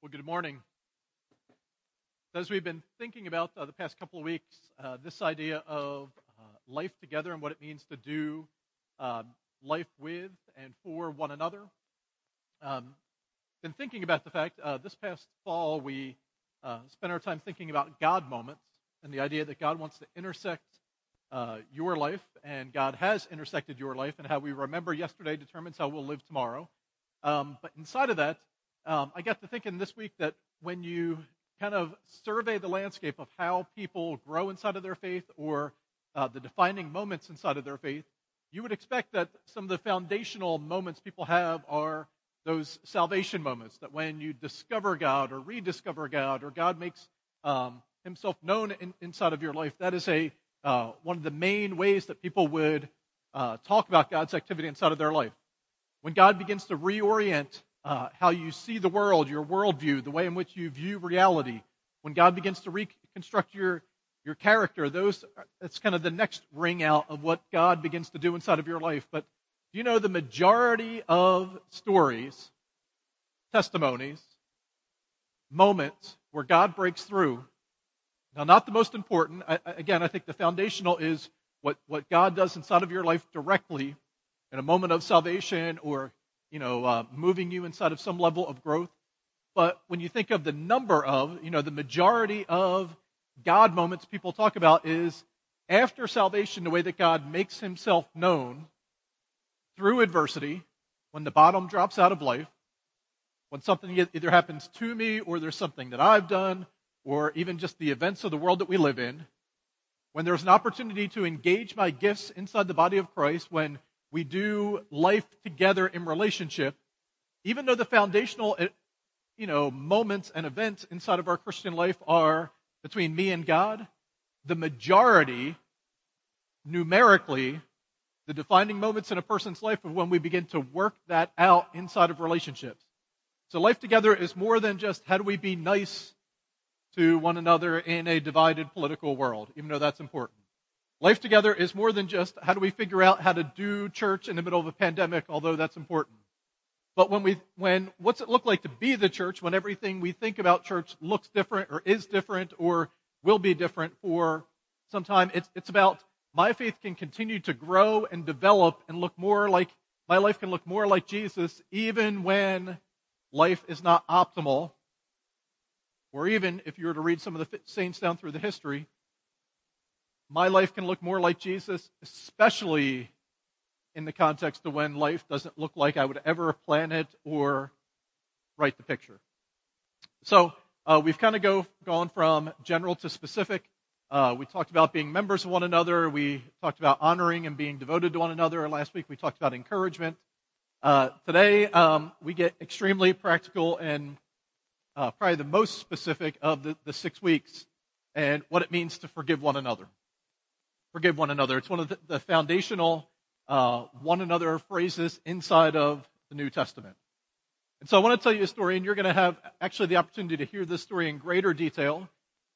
Well, good morning. As we've been thinking about uh, the past couple of weeks, uh, this idea of uh, life together and what it means to do um, life with and for one another, um, been thinking about the fact uh, this past fall we uh, spent our time thinking about God moments and the idea that God wants to intersect uh, your life and God has intersected your life and how we remember yesterday determines how we'll live tomorrow. Um, but inside of that, um, I got to thinking this week that when you kind of survey the landscape of how people grow inside of their faith or uh, the defining moments inside of their faith, you would expect that some of the foundational moments people have are those salvation moments. That when you discover God or rediscover God or God makes um, Himself known in, inside of your life, that is a uh, one of the main ways that people would uh, talk about God's activity inside of their life. When God begins to reorient uh, how you see the world, your worldview, the way in which you view reality. When God begins to reconstruct your, your character, those that's kind of the next ring out of what God begins to do inside of your life. But do you know the majority of stories, testimonies, moments where God breaks through. Now, not the most important. I, again, I think the foundational is what, what God does inside of your life directly in a moment of salvation or you know, uh, moving you inside of some level of growth. But when you think of the number of, you know, the majority of God moments people talk about is after salvation, the way that God makes himself known through adversity, when the bottom drops out of life, when something either happens to me or there's something that I've done, or even just the events of the world that we live in, when there's an opportunity to engage my gifts inside the body of Christ, when we do life together in relationship, even though the foundational eh, you know, moments and events inside of our Christian life are between me and God, the majority, numerically, the defining moments in a person's life are when we begin to work that out inside of relationships. So life together is more than just how do we be nice to one another in a divided political world, even though that's important. Life together is more than just how do we figure out how to do church in the middle of a pandemic, although that's important. But when we, when, what's it look like to be the church when everything we think about church looks different or is different or will be different for some time? It's, it's about my faith can continue to grow and develop and look more like, my life can look more like Jesus even when life is not optimal. Or even if you were to read some of the saints down through the history, my life can look more like Jesus, especially in the context of when life doesn't look like I would ever plan it or write the picture. So uh, we've kind of go, gone from general to specific. Uh, we talked about being members of one another. We talked about honoring and being devoted to one another. Last week we talked about encouragement. Uh, today um, we get extremely practical and uh, probably the most specific of the, the six weeks and what it means to forgive one another forgive one another. It's one of the, the foundational uh, one another phrases inside of the New Testament. And so I want to tell you a story, and you're going to have actually the opportunity to hear this story in greater detail.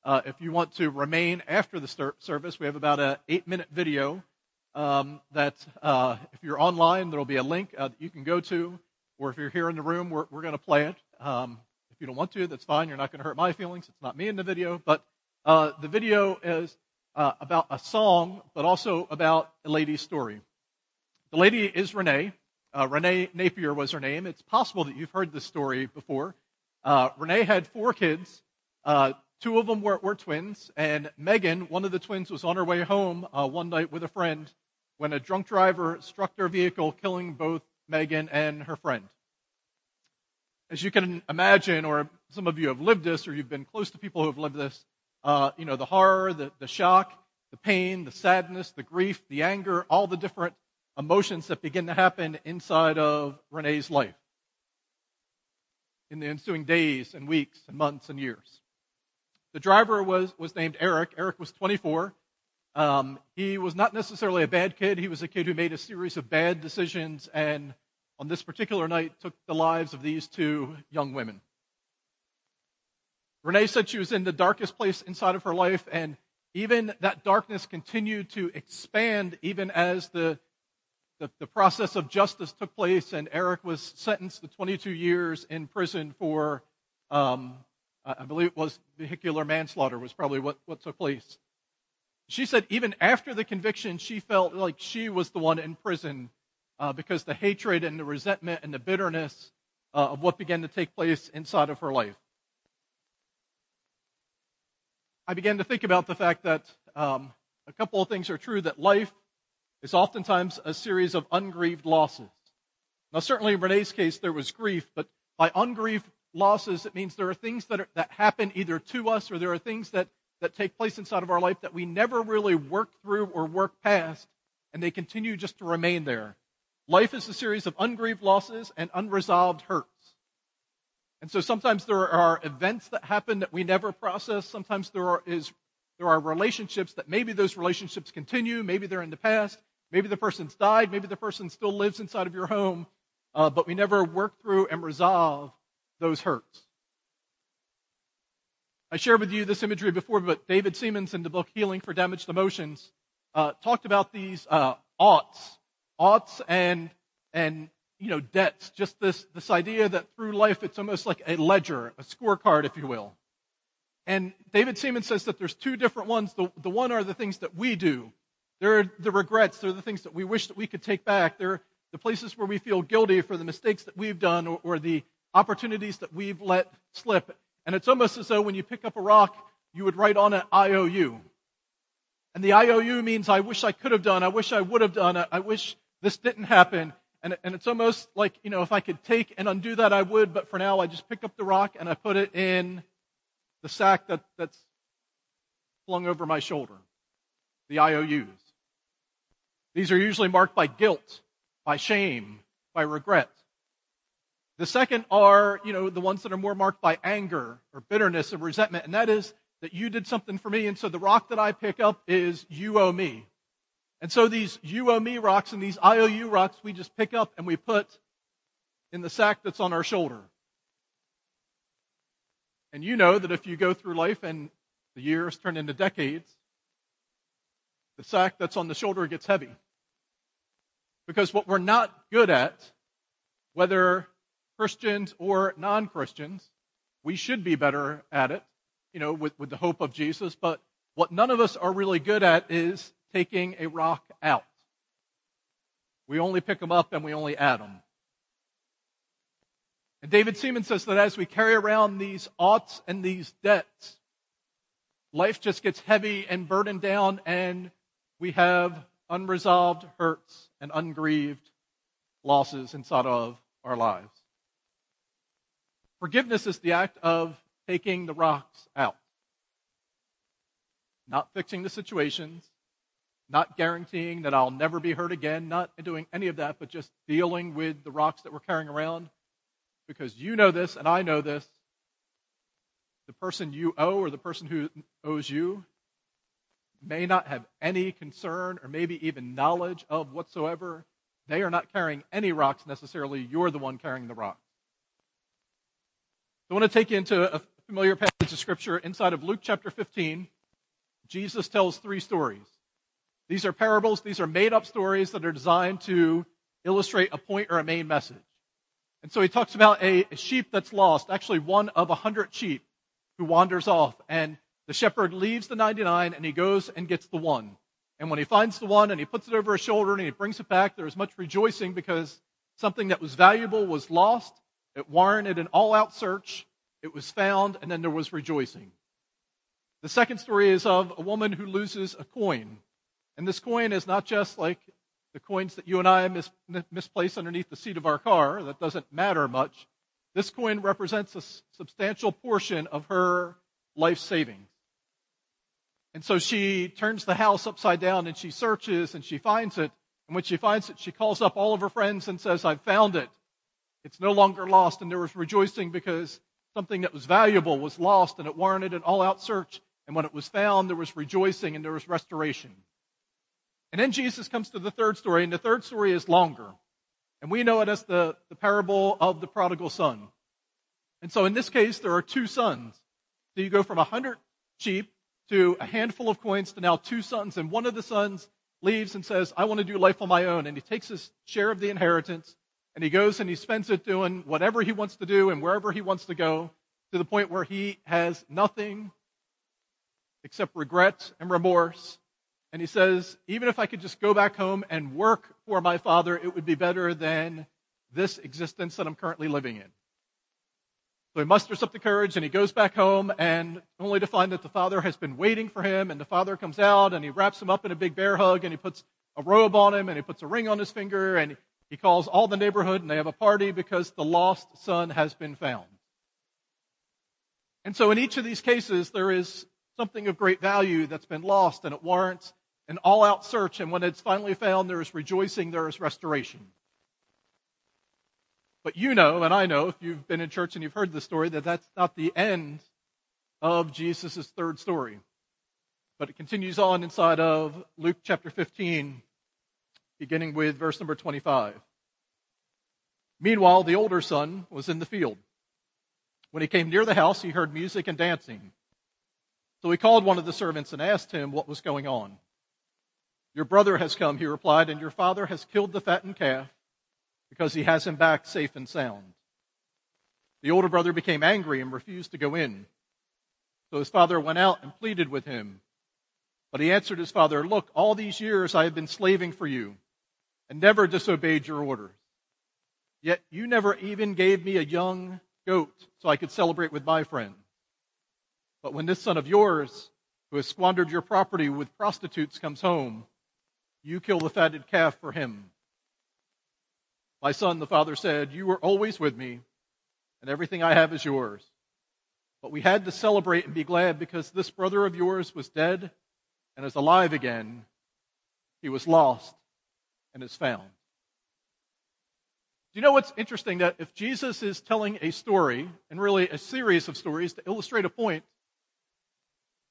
Uh, if you want to remain after the service, we have about an eight minute video um, that uh, if you're online, there will be a link uh, that you can go to, or if you're here in the room, we're, we're going to play it. Um, if you don't want to, that's fine. You're not going to hurt my feelings. It's not me in the video, but uh, the video is uh, about a song, but also about a lady's story. The lady is Renee. Uh, Renee Napier was her name. It's possible that you've heard this story before. Uh, Renee had four kids. Uh, two of them were, were, twins, and Megan, one of the twins, was on her way home uh, one night with a friend when a drunk driver struck their vehicle, killing both Megan and her friend. As you can imagine, or some of you have lived this, or you've been close to people who have lived this, uh, you know, the horror, the, the shock, the pain, the sadness, the grief, the anger, all the different emotions that begin to happen inside of Renee's life in the ensuing days and weeks and months and years. The driver was, was named Eric. Eric was 24. Um, he was not necessarily a bad kid. He was a kid who made a series of bad decisions and on this particular night took the lives of these two young women. Renee said she was in the darkest place inside of her life, and even that darkness continued to expand even as the, the, the, process of justice took place, and Eric was sentenced to 22 years in prison for um, I believe it was vehicular manslaughter was probably what, what took place. She said even after the conviction, she felt like she was the one in prison uh, because the hatred and the resentment and the bitterness uh, of what began to take place inside of her life. I began to think about the fact that um, a couple of things are true that life is oftentimes a series of ungrieved losses. Now, certainly in Renee's case, there was grief, but by ungrieved losses, it means there are things that, are, that happen either to us or there are things that, that take place inside of our life that we never really work through or work past, and they continue just to remain there. Life is a series of ungrieved losses and unresolved hurts. And so sometimes there are events that happen that we never process. Sometimes there are, is, there are relationships that maybe those relationships continue. Maybe they're in the past. Maybe the person's died. Maybe the person still lives inside of your home. Uh, but we never work through and resolve those hurts. I shared with you this imagery before, but David Seamands in the book Healing for Damaged Emotions uh, talked about these uh, oughts, oughts and and you know debts. Just this this idea that through life it's almost like a ledger, a scorecard, if you will. And David Seamands says that there's two different ones. The, the one are the things that we do. They're the regrets. They're the things that we wish that we could take back. They're the places where we feel guilty for the mistakes that we've done or, or the opportunities that we've let slip. And it's almost as though when you pick up a rock, you would write on it IOU. And the IOU means I wish I could have done, I wish I would have done, I wish this didn't happen. And, and it's almost like, you know, if I could take and undo that, I would, but for now I just pick up the rock and I put it in the sack that, that's flung over my shoulder. The IOUs. These are usually marked by guilt, by shame, by regret. The second are, you know, the ones that are more marked by anger or bitterness or resentment, and that is that you did something for me, and so the rock that I pick up is you owe me. And so these you owe me rocks and these IOU rocks we just pick up and we put in the sack that's on our shoulder. And you know that if you go through life and the years turn into decades, the sack that's on the shoulder gets heavy. Because what we're not good at, whether Christians or non Christians, we should be better at it, you know, with, with the hope of Jesus. But what none of us are really good at is taking a rock out. We only pick them up and we only add them. And David Seamands says that as we carry around these oughts and these debts, life just gets heavy and burdened down, and we have unresolved hurts and ungrieved losses inside of our lives. Forgiveness is the act of taking the rocks out. Not fixing the situations, not guaranteeing that I'll never be hurt again, not doing any of that, but just dealing with the rocks that we're carrying around. Because you know this and I know this. The person you owe or the person who owes you may not have any concern or maybe even knowledge of whatsoever. They are not carrying any rocks necessarily. You're the one carrying the rocks. I want to take you into a familiar passage of scripture inside of Luke chapter 15. Jesus tells three stories. These are parables, these are made up stories that are designed to illustrate a point or a main message. And so he talks about a, a sheep that's lost, actually one of a hundred sheep who wanders off. And the shepherd leaves the 99 and he goes and gets the one. And when he finds the one and he puts it over his shoulder and he brings it back, there is much rejoicing because something that was valuable was lost it warranted an all out search. It was found, and then there was rejoicing. The second story is of a woman who loses a coin. And this coin is not just like the coins that you and I mis- misplace underneath the seat of our car. That doesn't matter much. This coin represents a substantial portion of her life savings. And so she turns the house upside down and she searches and she finds it. And when she finds it, she calls up all of her friends and says, I've found it. It's no longer lost, and there was rejoicing because something that was valuable was lost, and it warranted an all out search. And when it was found, there was rejoicing and there was restoration. And then Jesus comes to the third story, and the third story is longer. And we know it as the, the parable of the prodigal son. And so in this case, there are two sons. So you go from a hundred sheep to a handful of coins to now two sons. And one of the sons leaves and says, I want to do life on my own. And he takes his share of the inheritance and he goes and he spends it doing whatever he wants to do and wherever he wants to go. to the point where he has nothing except regret and remorse. And he says, even if I could just go back home and work for my father, it would be better than this existence that I'm currently living in. So he musters up the courage and he goes back home and only to find that the father has been waiting for him and the father comes out and he wraps him up in a big bear hug and he puts a robe on him and he puts a ring on his finger and he calls all the neighborhood and they have a party because the lost son has been found. And so in each of these cases, there is something of great value that's been lost and it warrants an all out search. And when it's finally found, there is rejoicing, there is restoration. But you know, and I know, if you've been in church and you've heard the story, that that's not the end of Jesus' third story. But it continues on inside of Luke chapter 15, beginning with verse number 25. Meanwhile, the older son was in the field. When he came near the house, he heard music and dancing. So he called one of the servants and asked him what was going on. Your brother has come, he replied, and your father has killed the fattened calf because he has him back safe and sound. The older brother became angry and refused to go in. So his father went out and pleaded with him. But he answered his father, Look, all these years I have been slaving for you and never disobeyed your orders. Yet you never even gave me a young goat so I could celebrate with my friends. But when this son of yours, who has squandered your property with prostitutes, comes home, you kill the fatted calf for him. My son, the father said, You were always with me, and everything I have is yours. But we had to celebrate and be glad because this brother of yours was dead and is alive again. He was lost and is found. Do you know what's interesting? That if Jesus is telling a story, and really a series of stories to illustrate a point,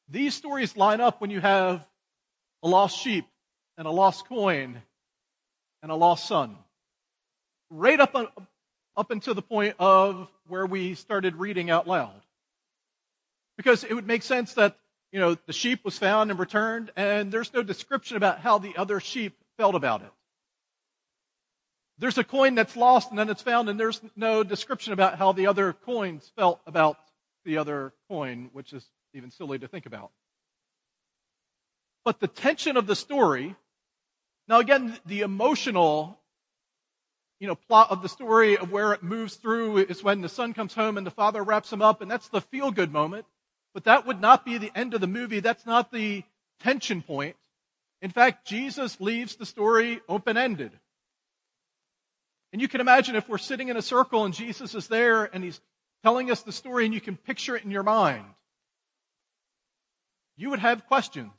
these stories line up when you have a lost sheep and a lost coin and a lost son. Right up, up until the point of where we started reading out loud. Because it would make sense that, you know, the sheep was found and returned, and there's no description about how the other sheep felt about it. There's a coin that's lost and then it's found, and there's no description about how the other coins felt about the other coin, which is even silly to think about. But the tension of the story, now again, the emotional, you know, plot of the story of where it moves through is when the son comes home and the father wraps him up, and that's the feel good moment. But that would not be the end of the movie. That's not the tension point. In fact, Jesus leaves the story open ended. And you can imagine if we're sitting in a circle and Jesus is there and he's telling us the story and you can picture it in your mind, you would have questions.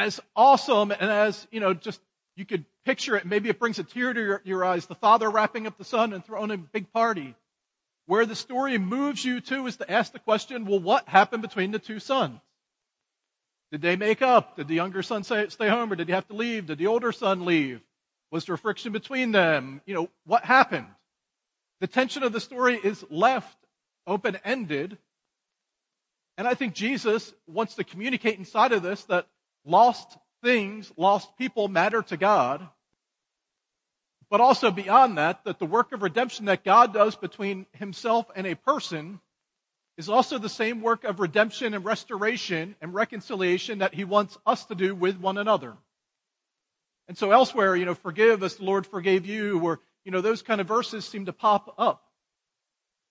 As awesome and as, you know, just you could picture it, maybe it brings a tear to your, your eyes, the father wrapping up the son and throwing a big party. Where the story moves you to is to ask the question, well, what happened between the two sons? Did they make up? Did the younger son say, stay home or did he have to leave? Did the older son leave? Was there friction between them? You know, what happened? The tension of the story is left open ended. And I think Jesus wants to communicate inside of this that lost things, lost people matter to God. But also beyond that, that the work of redemption that God does between himself and a person is also the same work of redemption and restoration and reconciliation that he wants us to do with one another. And so elsewhere, you know, forgive as the Lord forgave you, or, you know, those kind of verses seem to pop up.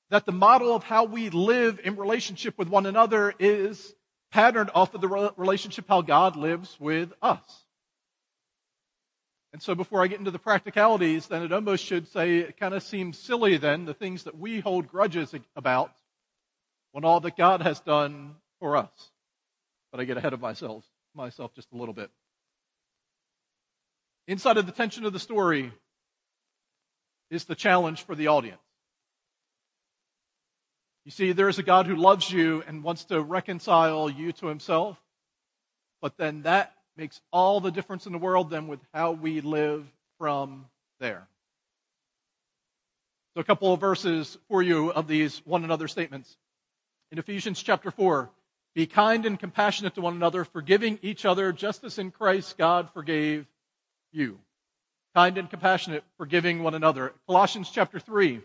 That the model of how we live in relationship with one another is patterned off of the relationship how God lives with us. And so before I get into the practicalities, then it almost should say it kind of seems silly then, the things that we hold grudges about when all that God has done for us. But I get ahead of myself, myself just a little bit. Inside of the tension of the story is the challenge for the audience. You see, there is a God who loves you and wants to reconcile you to himself, but then that makes all the difference in the world then with how we live from there. So, a couple of verses for you of these one another statements. In Ephesians chapter 4, be kind and compassionate to one another, forgiving each other, just as in Christ God forgave you. Kind and compassionate, forgiving one another. Colossians chapter 3.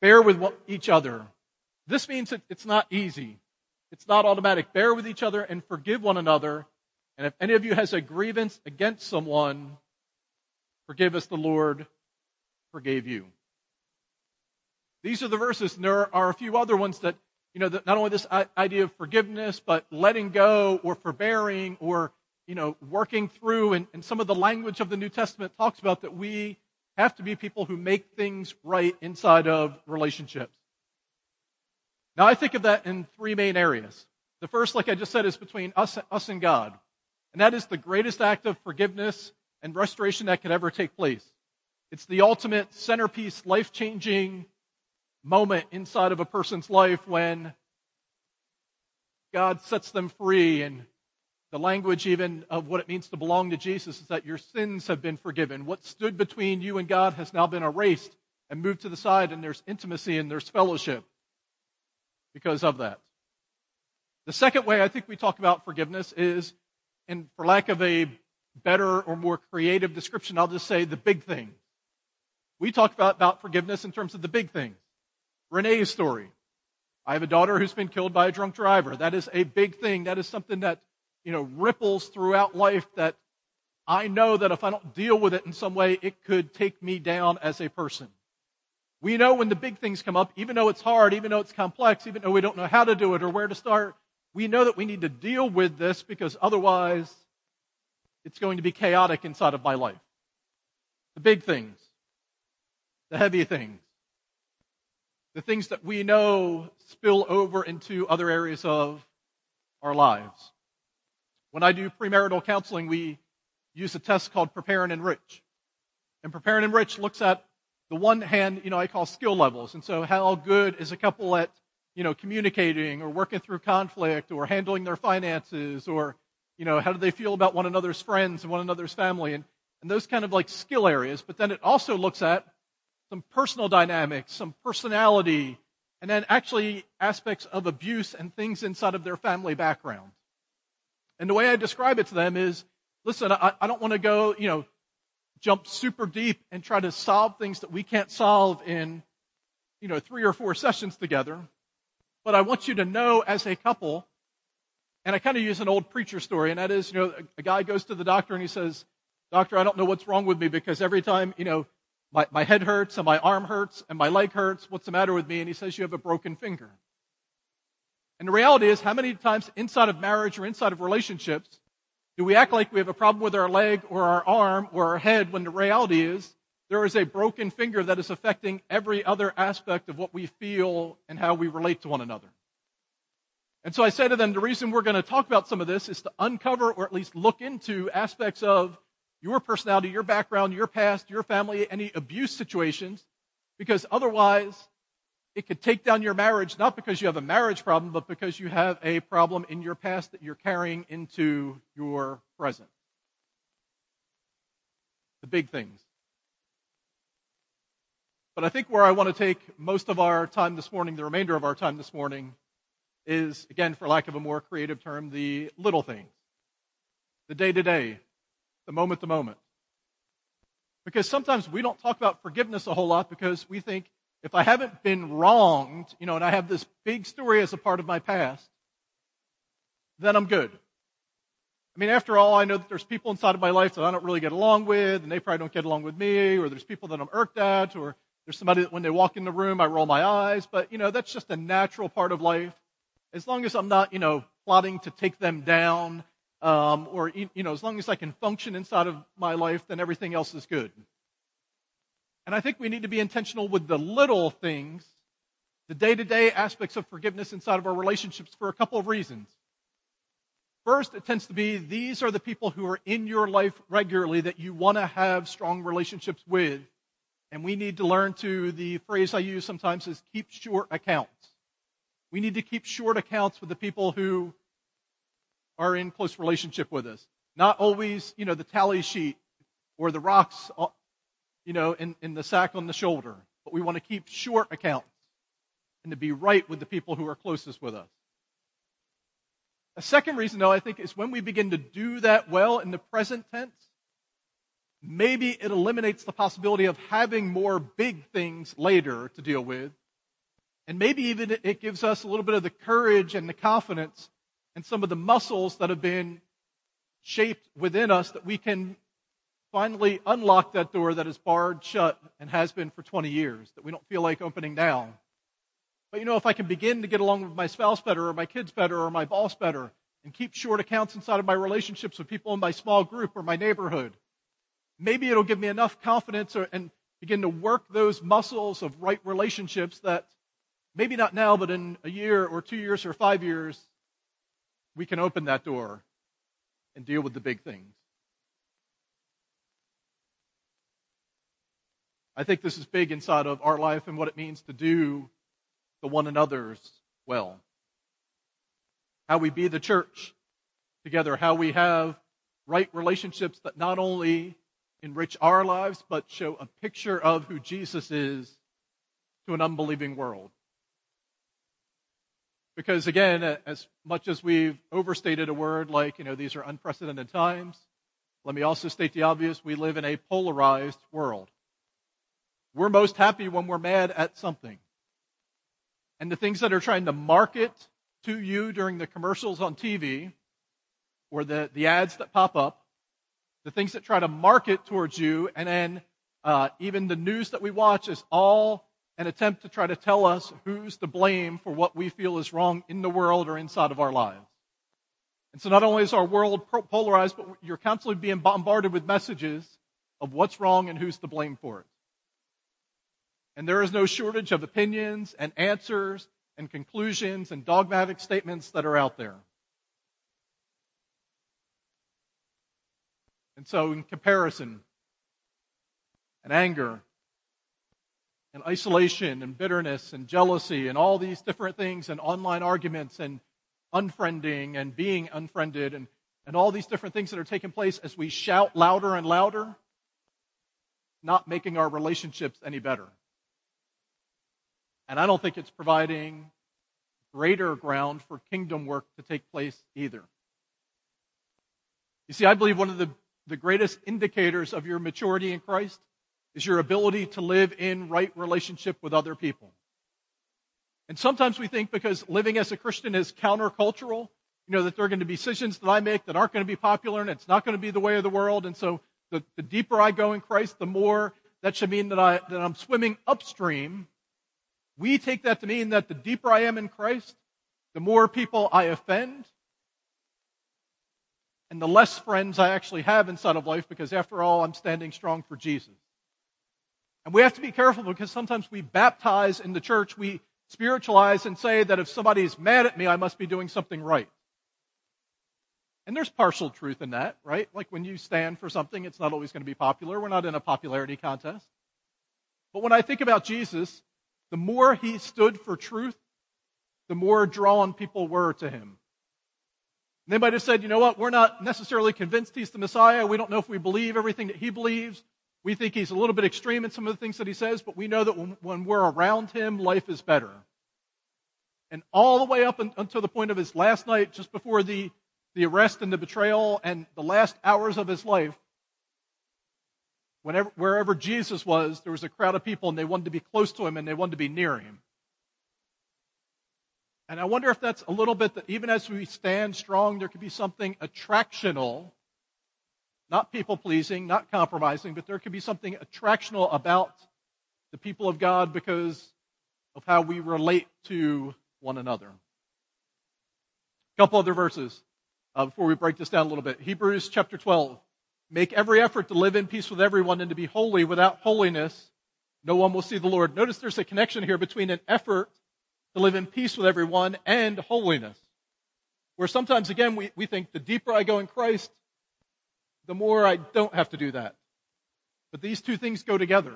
Bear with each other. This means it's not easy. It's not automatic. Bear with each other and forgive one another. And if any of you has a grievance against someone, forgive as the Lord forgave you. These are the verses, and there are a few other ones that, you know, that not only this idea of forgiveness, but letting go or forbearing or, you know, working through, and, and some of the language of the New Testament talks about that we have to be people who make things right inside of relationships. Now, I think of that in three main areas. The first, like I just said, is between us, us and God. And that is the greatest act of forgiveness and restoration that could ever take place. It's the ultimate centerpiece, life changing moment inside of a person's life when God sets them free and the language even of what it means to belong to Jesus is that your sins have been forgiven. What stood between you and God has now been erased and moved to the side, and there's intimacy and there's fellowship because of that. The second way I think we talk about forgiveness is, and for lack of a better or more creative description, I'll just say the big things. We talk about, about forgiveness in terms of the big things. Renee's story. I have a daughter who's been killed by a drunk driver. That is a big thing. That is something that, you know, ripples throughout life that I know that if I don't deal with it in some way, it could take me down as a person. We know when the big things come up, even though it's hard, even though it's complex, even though we don't know how to do it or where to start, we know that we need to deal with this because otherwise it's going to be chaotic inside of my life. The big things, the heavy things, the things that we know spill over into other areas of our lives. When I do premarital counseling, we use a test called Prepare and Enrich. And Prepare and Enrich looks at the one hand, you know, I call skill levels. And so how good is a couple at, you know, communicating or working through conflict or handling their finances or, you know, how do they feel about one another's friends and one another's family and, and those kind of like skill areas. But then it also looks at some personal dynamics, some personality, and then actually aspects of abuse and things inside of their family background. And the way I describe it to them is, listen, I, I don't want to go, you know, jump super deep and try to solve things that we can't solve in, you know, three or four sessions together. But I want you to know as a couple, and I kind of use an old preacher story, and that is, you know, a, guy goes to the doctor and he says, Doctor, I don't know what's wrong with me because every time, you know, my, my head hurts and my arm hurts and my leg hurts. What's the matter with me? And he says, You have a broken finger. And the reality is, how many times inside of marriage or inside of relationships do we act like we have a problem with our leg or our arm or our head when the reality is there is a broken finger that is affecting every other aspect of what we feel and how we relate to one another? And so I say to them, the reason we're going to talk about some of this is to uncover or at least look into aspects of your personality, your background, your past, your family, any abuse situations, because otherwise it could take down your marriage, not because you have a marriage problem, but because you have a problem in your past that you're carrying into your present. The big things. But I think where I want to take most of our time this morning, the remainder of our time this morning, is, again, for lack of a more creative term, the little things. The day to day, the moment to moment. Because sometimes we don't talk about forgiveness a whole lot because we think if I haven't been wronged, you know, and I have this big story as a part of my past, then I'm good. I mean, after all, I know that there's people inside of my life that I don't really get along with, and they probably don't get along with me, or there's people that I'm irked at, or there's somebody that when they walk in the room, I roll my eyes. But, you know, that's just a natural part of life. As long as I'm not, you know, plotting to take them down um, or you know, as long as I can function inside of my life, then everything else is good. And I think we need to be intentional with the little things, the day-to-day aspects of forgiveness inside of our relationships for a couple of reasons. First, it tends to be these are the people who are in your life regularly that you want to have strong relationships with. And we need to learn to, the phrase I use sometimes is keep short accounts. We need to keep short accounts with the people who are in close relationship with us. Not always, you know, the tally sheet or the rocks, uh, you know, in, in the sack on the shoulder. But we want to keep short accounts and to be right with the people who are closest with us. A second reason, though, I think, is when we begin to do that well in the present tense, maybe it eliminates the possibility of having more big things later to deal with And maybe even it gives us a little bit of the courage and the confidence and some of the muscles that have been shaped within us that we can finally unlock that door that is barred shut and has been for 20 years, that we don't feel like opening now. But you know, if I can begin to get along with my spouse better, or my kids better, or my boss better, and keep short accounts inside of my relationships with people in my small group or my neighborhood, maybe it'll give me enough confidence or, and begin to work those muscles of right relationships that maybe not now, but in a year or two years or five years, we can open that door and deal with the big things. I think this is big inside of our life and what it means to do the one another's well. How we be the church together, how we have right relationships that not only enrich our lives, but show a picture of who Jesus is to an unbelieving world. Because again, as much as we've overstated a word like, you know, these are unprecedented times, let me also state the obvious we live in a polarized world. We're most happy when we're mad at something. And the things that are trying to market to you during the commercials on TV or the, the ads that pop up, the things that try to market towards you, and then uh, even the news that we watch is all an attempt to try to tell us who's to blame for what we feel is wrong in the world or inside of our lives. And so not only is our world polarized, but you're constantly being bombarded with messages of what's wrong and who's to blame for it. And there is no shortage of opinions and answers and conclusions and dogmatic statements that are out there. And so, in comparison, and anger, and isolation, and bitterness, and jealousy, and all these different things, and online arguments, and unfriending, and being unfriended, and, and all these different things that are taking place as we shout louder and louder, not making our relationships any better. And I don't think it's providing greater ground for kingdom work to take place either. You see, I believe one of the, the greatest indicators of your maturity in Christ is your ability to live in right relationship with other people. And sometimes we think because living as a Christian is countercultural, you know, that there are going to be decisions that I make that aren't going to be popular and it's not going to be the way of the world. And so the, the deeper I go in Christ, the more that should mean that, I, that I'm swimming upstream we take that to mean that the deeper I am in Christ, the more people I offend, and the less friends I actually have inside of life because, after all, I'm standing strong for Jesus. And we have to be careful because sometimes we baptize in the church, we spiritualize and say that if somebody is mad at me, I must be doing something right. And there's partial truth in that, right? Like when you stand for something, it's not always going to be popular. We're not in a popularity contest. But when I think about Jesus, the more he stood for truth, the more drawn people were to him. They might have said, you know what, we're not necessarily convinced he's the Messiah. We don't know if we believe everything that he believes. We think he's a little bit extreme in some of the things that he says, but we know that when, when we're around him, life is better. And all the way up until the point of his last night, just before the, the arrest and the betrayal and the last hours of his life, Whenever, wherever Jesus was, there was a crowd of people and they wanted to be close to him and they wanted to be near him. And I wonder if that's a little bit that even as we stand strong, there could be something attractional, not people pleasing, not compromising, but there could be something attractional about the people of God because of how we relate to one another. A couple other verses uh, before we break this down a little bit. Hebrews chapter 12. Make every effort to live in peace with everyone and to be holy. Without holiness, no one will see the Lord. Notice there's a connection here between an effort to live in peace with everyone and holiness. Where sometimes, again, we, we think the deeper I go in Christ, the more I don't have to do that. But these two things go together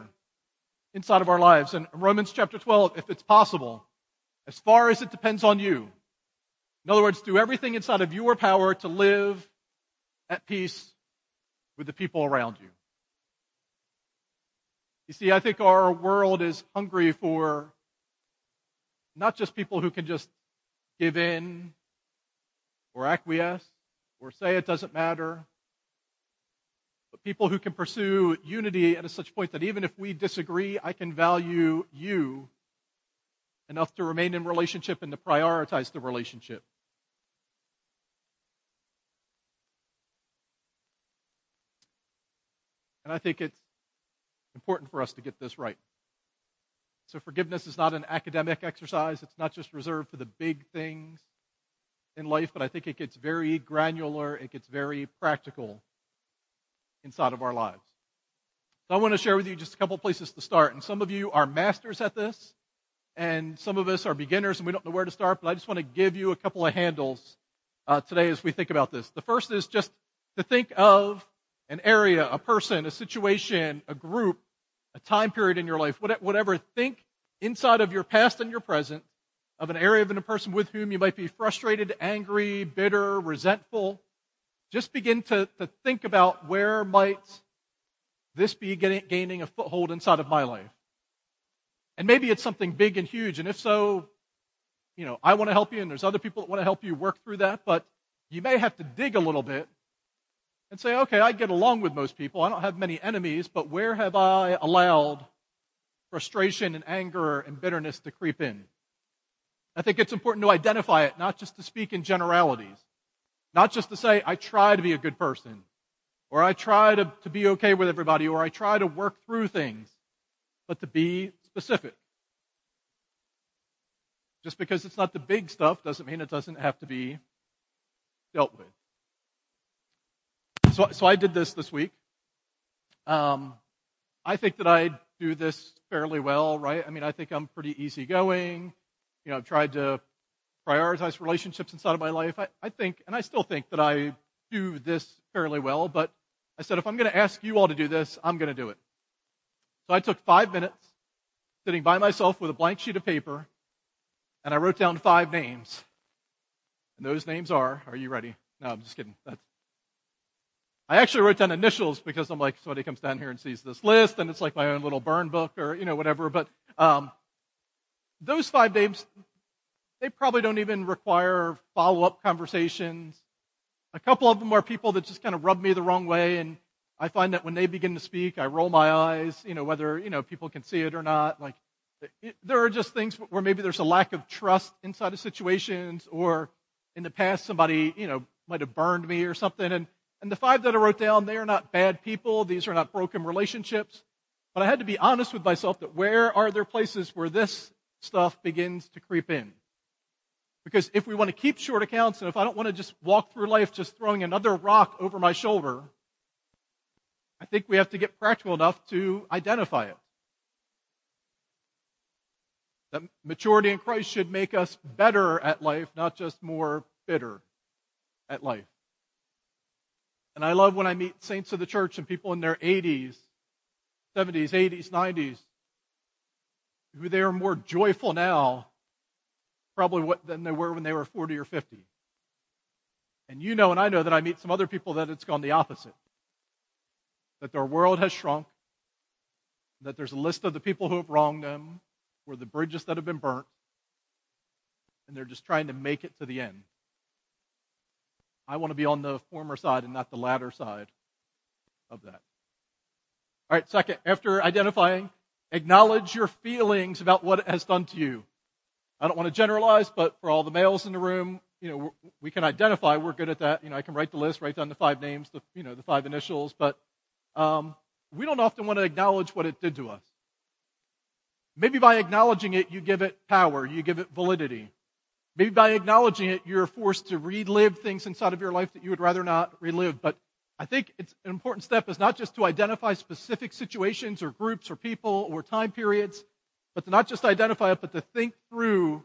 inside of our lives. And Romans chapter 12, if it's possible, as far as it depends on you, in other words, do everything inside of your power to live at peace with the people around you. You see, I think our world is hungry for not just people who can just give in or acquiesce or say it doesn't matter, but people who can pursue unity at a such point that even if we disagree, I can value you enough to remain in relationship and to prioritize the relationship. And I think it's important for us to get this right. So, forgiveness is not an academic exercise. It's not just reserved for the big things in life, but I think it gets very granular, it gets very practical inside of our lives. So, I want to share with you just a couple places to start. And some of you are masters at this, and some of us are beginners and we don't know where to start, but I just want to give you a couple of handles uh, today as we think about this. The first is just to think of an area, a person, a situation, a group, a time period in your life, whatever, think inside of your past and your present of an area of a person with whom you might be frustrated, angry, bitter, resentful. Just begin to, to think about where might this be getting, gaining a foothold inside of my life. And maybe it's something big and huge. And if so, you know, I want to help you and there's other people that want to help you work through that, but you may have to dig a little bit and say, okay, I get along with most people. I don't have many enemies, but where have I allowed frustration and anger and bitterness to creep in? I think it's important to identify it, not just to speak in generalities, not just to say, I try to be a good person, or I try to, to be okay with everybody, or I try to work through things, but to be specific. Just because it's not the big stuff doesn't mean it doesn't have to be dealt with. So, so I did this this week. Um, I think that I do this fairly well, right? I mean, I think I'm pretty easygoing. You know, I've tried to prioritize relationships inside of my life. I, I think, and I still think that I do this fairly well, but I said, if I'm going to ask you all to do this, I'm going to do it. So I took five minutes sitting by myself with a blank sheet of paper, and I wrote down five names. And those names are, are you ready? No, I'm just kidding. That's I actually wrote down initials because I'm like, somebody comes down here and sees this list, and it's like my own little burn book or, you know, whatever. But um, those five names, they probably don't even require follow up conversations. A couple of them are people that just kind of rub me the wrong way, and I find that when they begin to speak, I roll my eyes, you know, whether, you know, people can see it or not. Like, it, there are just things where maybe there's a lack of trust inside of situations, or in the past, somebody, you know, might have burned me or something, and and the five that I wrote down, they are not bad people. These are not broken relationships. But I had to be honest with myself that where are there places where this stuff begins to creep in? Because if we want to keep short accounts, and if I don't want to just walk through life just throwing another rock over my shoulder, I think we have to get practical enough to identify it. That maturity in Christ should make us better at life, not just more bitter at life. And I love when I meet saints of the church and people in their 80s, 70s, 80s, 90s, who they are more joyful now, probably what, than they were when they were 40 or 50. And you know, and I know that I meet some other people that it's gone the opposite. That their world has shrunk, that there's a list of the people who have wronged them, or the bridges that have been burnt, and they're just trying to make it to the end. I want to be on the former side and not the latter side of that. All right, second, after identifying, acknowledge your feelings about what it has done to you. I don't want to generalize, but for all the males in the room, you know, we can identify. We're good at that. You know, I can write the list, write down the five names, the you know, the five initials, but um, we don't often want to acknowledge what it did to us. Maybe by acknowledging it, you give it power, you give it validity. Maybe by acknowledging it, you're forced to relive things inside of your life that you would rather not relive. But I think it's an important step is not just to identify specific situations or groups or people or time periods, but to not just identify it, but to think through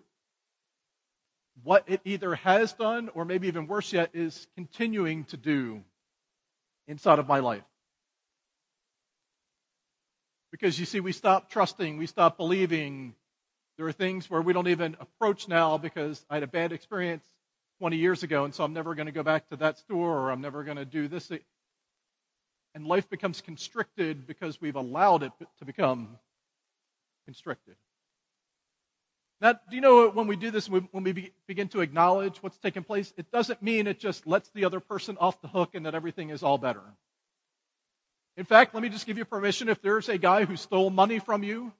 what it either has done or maybe even worse yet is continuing to do inside of my life. Because you see, we stop trusting, we stop believing, there are things where we don't even approach now because I had a bad experience 20 years ago, and so I'm never going to go back to that store or I'm never going to do this. And life becomes constricted because we've allowed it to become constricted. Now, do you know when we do this, when we begin to acknowledge what's taking place, it doesn't mean it just lets the other person off the hook and that everything is all better. In fact, let me just give you permission if there's a guy who stole money from you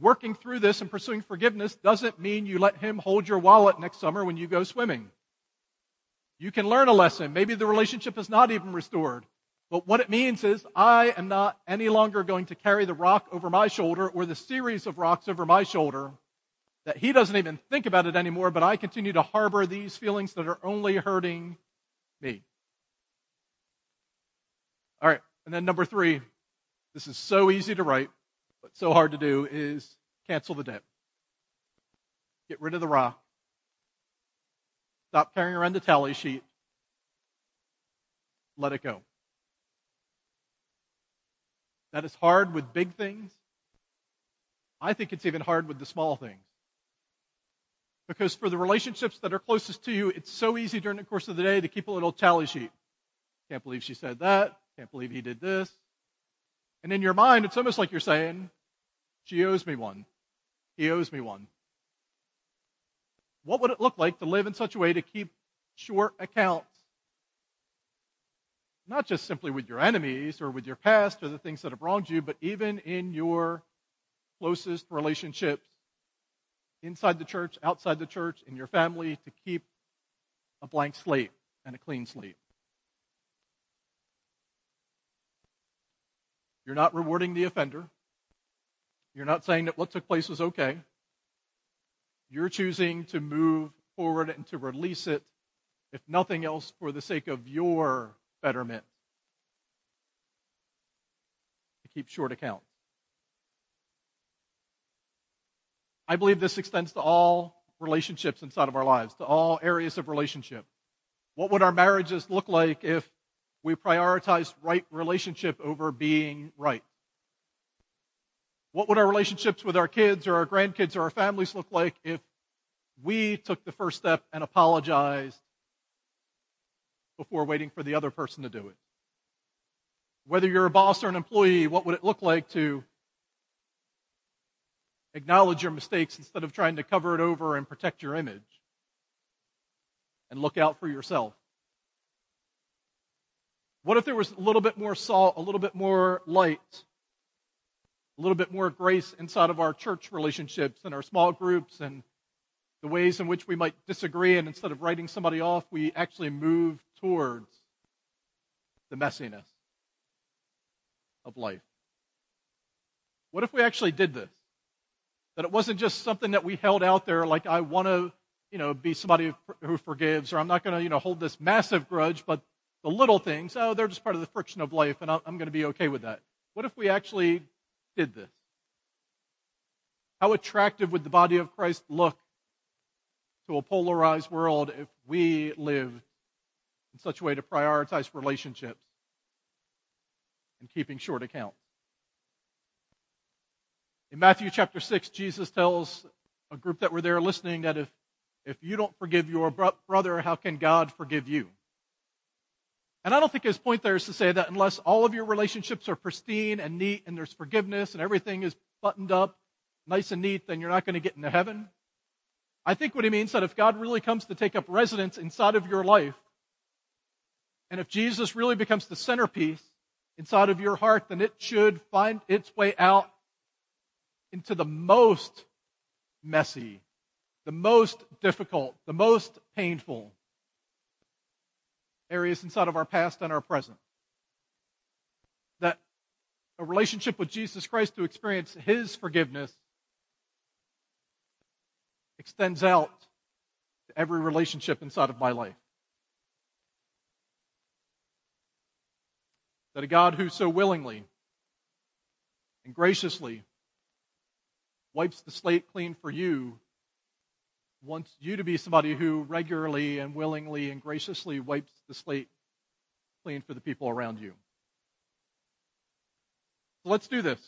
working through this and pursuing forgiveness doesn't mean you let him hold your wallet next summer when you go swimming. You can learn a lesson. Maybe the relationship is not even restored. But what it means is I am not any longer going to carry the rock over my shoulder or the series of rocks over my shoulder that he doesn't even think about it anymore, but I continue to harbor these feelings that are only hurting me. All right. And then number three, this is so easy to write, but so hard to do, is cancel the debt. Get rid of the rock. Stop carrying around the tally sheet. Let it go. That is hard with big things. I think it's even hard with the small things. Because for the relationships that are closest to you, it's so easy during the course of the day to keep a little tally sheet. Can't believe she said that. Can't believe he did this. And in your mind, it's almost like you're saying, she owes me one. He owes me one. What would it look like to live in such a way to keep short accounts? Not just simply with your enemies or with your past or the things that have wronged you, but even in your closest relationships inside the church, outside the church, in your family, to keep a blank slate and a clean slate. You're not rewarding the offender. You're not saying that what took place was okay. You're choosing to move forward and to release it, if nothing else, for the sake of your betterment. To keep short accounts. I believe this extends to all relationships inside of our lives, to all areas of relationship. What would our marriages look like if we prioritize right relationship over being right? What would our relationships with our kids or our grandkids or our families look like if we took the first step and apologized before waiting for the other person to do it? Whether you're a boss or an employee, what would it look like to acknowledge your mistakes instead of trying to cover it over and protect your image? And look out for yourself. What if there was a little bit more salt, a little bit more light, a little bit more grace inside of our church relationships and our small groups and the ways in which we might disagree, and instead of writing somebody off, we actually move towards the messiness of life? What if we actually did this? That it wasn't just something that we held out there like, I want to, you know, be somebody who forgives, or I'm not going to, you know, hold this massive grudge, but the little things, oh, they're just part of the friction of life, and I'm going to be okay with that. What if we actually did this? How attractive would the body of Christ look to a polarized world if we lived in such a way to prioritize relationships and keeping short accounts? In Matthew chapter 6, Jesus tells a group that were there listening that if, if you don't forgive your brother, how can God forgive you? And I don't think his point there is to say that unless all of your relationships are pristine and neat and there's forgiveness and everything is buttoned up, nice and neat, then you're not going to get into heaven. I think what he means that if God really comes to take up residence inside of your life, and if Jesus really becomes the centerpiece inside of your heart, then it should find its way out into the most messy, the most difficult, the most painful, areas inside of our past and our present. That a relationship with Jesus Christ to experience His forgiveness extends out to every relationship inside of my life. That a God who so willingly and graciously wipes the slate clean for you wants you to be somebody who regularly and willingly and graciously wipes the slate clean for the people around you. So let's do this.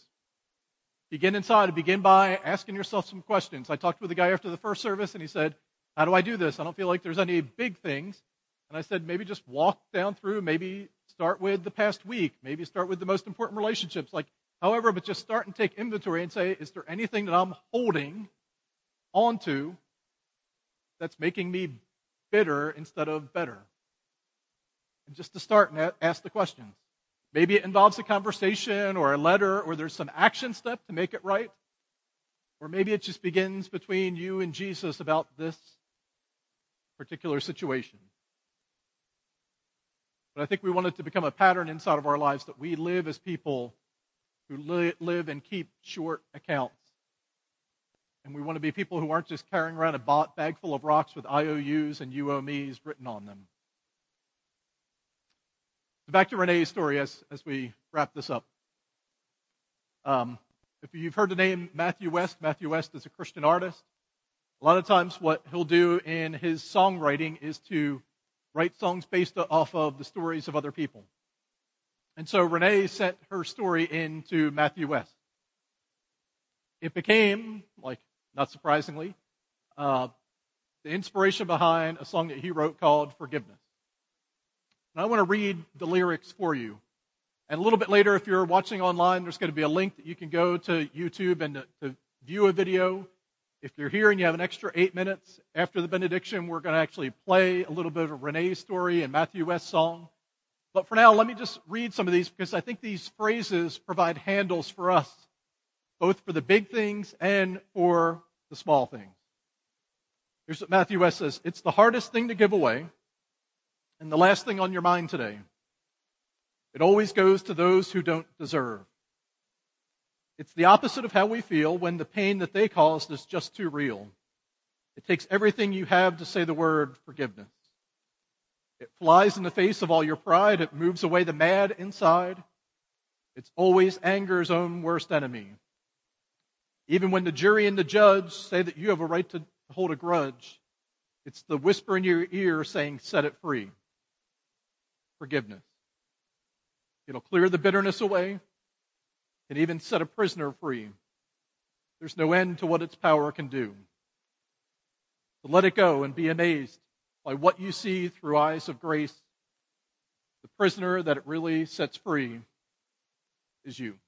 Begin inside. Begin by asking yourself some questions. I talked with a guy after the first service and he said, How do I do this? I don't feel like there's any big things. And I said, Maybe just walk down through, maybe start with the past week, maybe start with the most important relationships. Like, however, but just start and take inventory and say, Is there anything that I'm holding onto that's making me bitter instead of better? And just to start and ask the questions. Maybe it involves a conversation or a letter or there's some action step to make it right. Or maybe it just begins between you and Jesus about this particular situation. But I think we want it to become a pattern inside of our lives that we live as people who li- live and keep short accounts. And we want to be people who aren't just carrying around a bag full of rocks with IOUs and UOMEs written on them. Back to Renee's story as, as we wrap this up. Um, if you've heard the name Matthew West, Matthew West is a Christian artist. A lot of times, what he'll do in his songwriting is to write songs based off of the stories of other people. And so Renee sent her story in to Matthew West. It became, like, not surprisingly, uh, the inspiration behind a song that he wrote called Forgiveness. And I want to read the lyrics for you. And a little bit later, if you're watching online, there's going to be a link that you can go to YouTube and to, to view a video. If you're here and you have an extra eight minutes after the benediction, we're going to actually play a little bit of Renee's story and Matthew West's song. But for now, let me just read some of these because I think these phrases provide handles for us, both for the big things and for the small things. Here's what Matthew West says It's the hardest thing to give away, and the last thing on your mind today. It always goes to those who don't deserve. It's the opposite of how we feel when the pain that they caused is just too real. It takes everything you have to say the word forgiveness. It flies in the face of all your pride. It moves away the mad inside. It's always anger's own worst enemy. Even when the jury and the judge say that you have a right to hold a grudge, it's the whisper in your ear saying, set it free. Forgiveness. It'll clear the bitterness away and even set a prisoner free. There's no end to what its power can do. To let it go and be amazed by what you see through eyes of grace, the prisoner that it really sets free is you.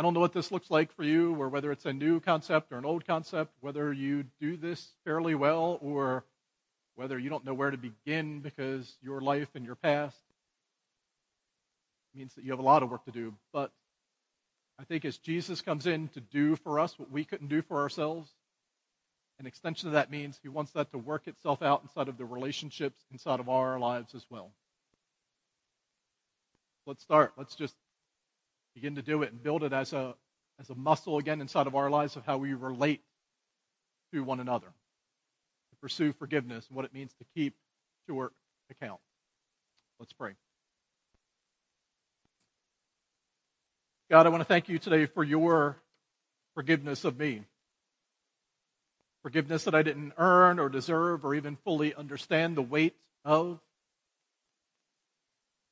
I don't know what this looks like for you, or whether it's a new concept or an old concept, whether you do this fairly well, or whether you don't know where to begin because your life and your past means that you have a lot of work to do. But I think as Jesus comes in to do for us what we couldn't do for ourselves, an extension of that means he wants that to work itself out inside of the relationships inside of our lives as well. Let's start. Let's just begin to do it and build it as a as a muscle again inside of our lives of how we relate to one another. To pursue forgiveness and what it means to keep short account. Let's pray. God, I want to thank you today for your forgiveness of me. Forgiveness that I didn't earn or deserve or even fully understand the weight of,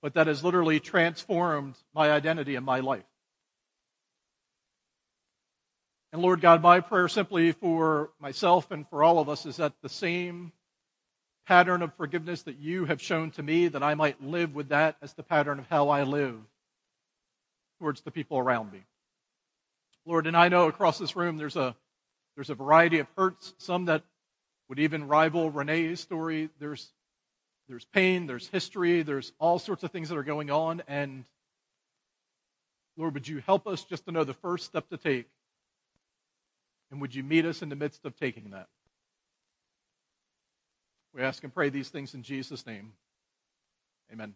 but that has literally transformed my identity and my life. And Lord God, my prayer simply for myself and for all of us is that the same pattern of forgiveness that you have shown to me, that I might live with that as the pattern of how I live towards the people around me. Lord, and I know across this room there's a there's a variety of hurts, some that would even rival Renee's story. There's, there's pain, there's history, there's all sorts of things that are going on. And Lord, would you help us just to know the first step to take? And would you meet us in the midst of taking that? We ask and pray these things in Jesus' name. Amen.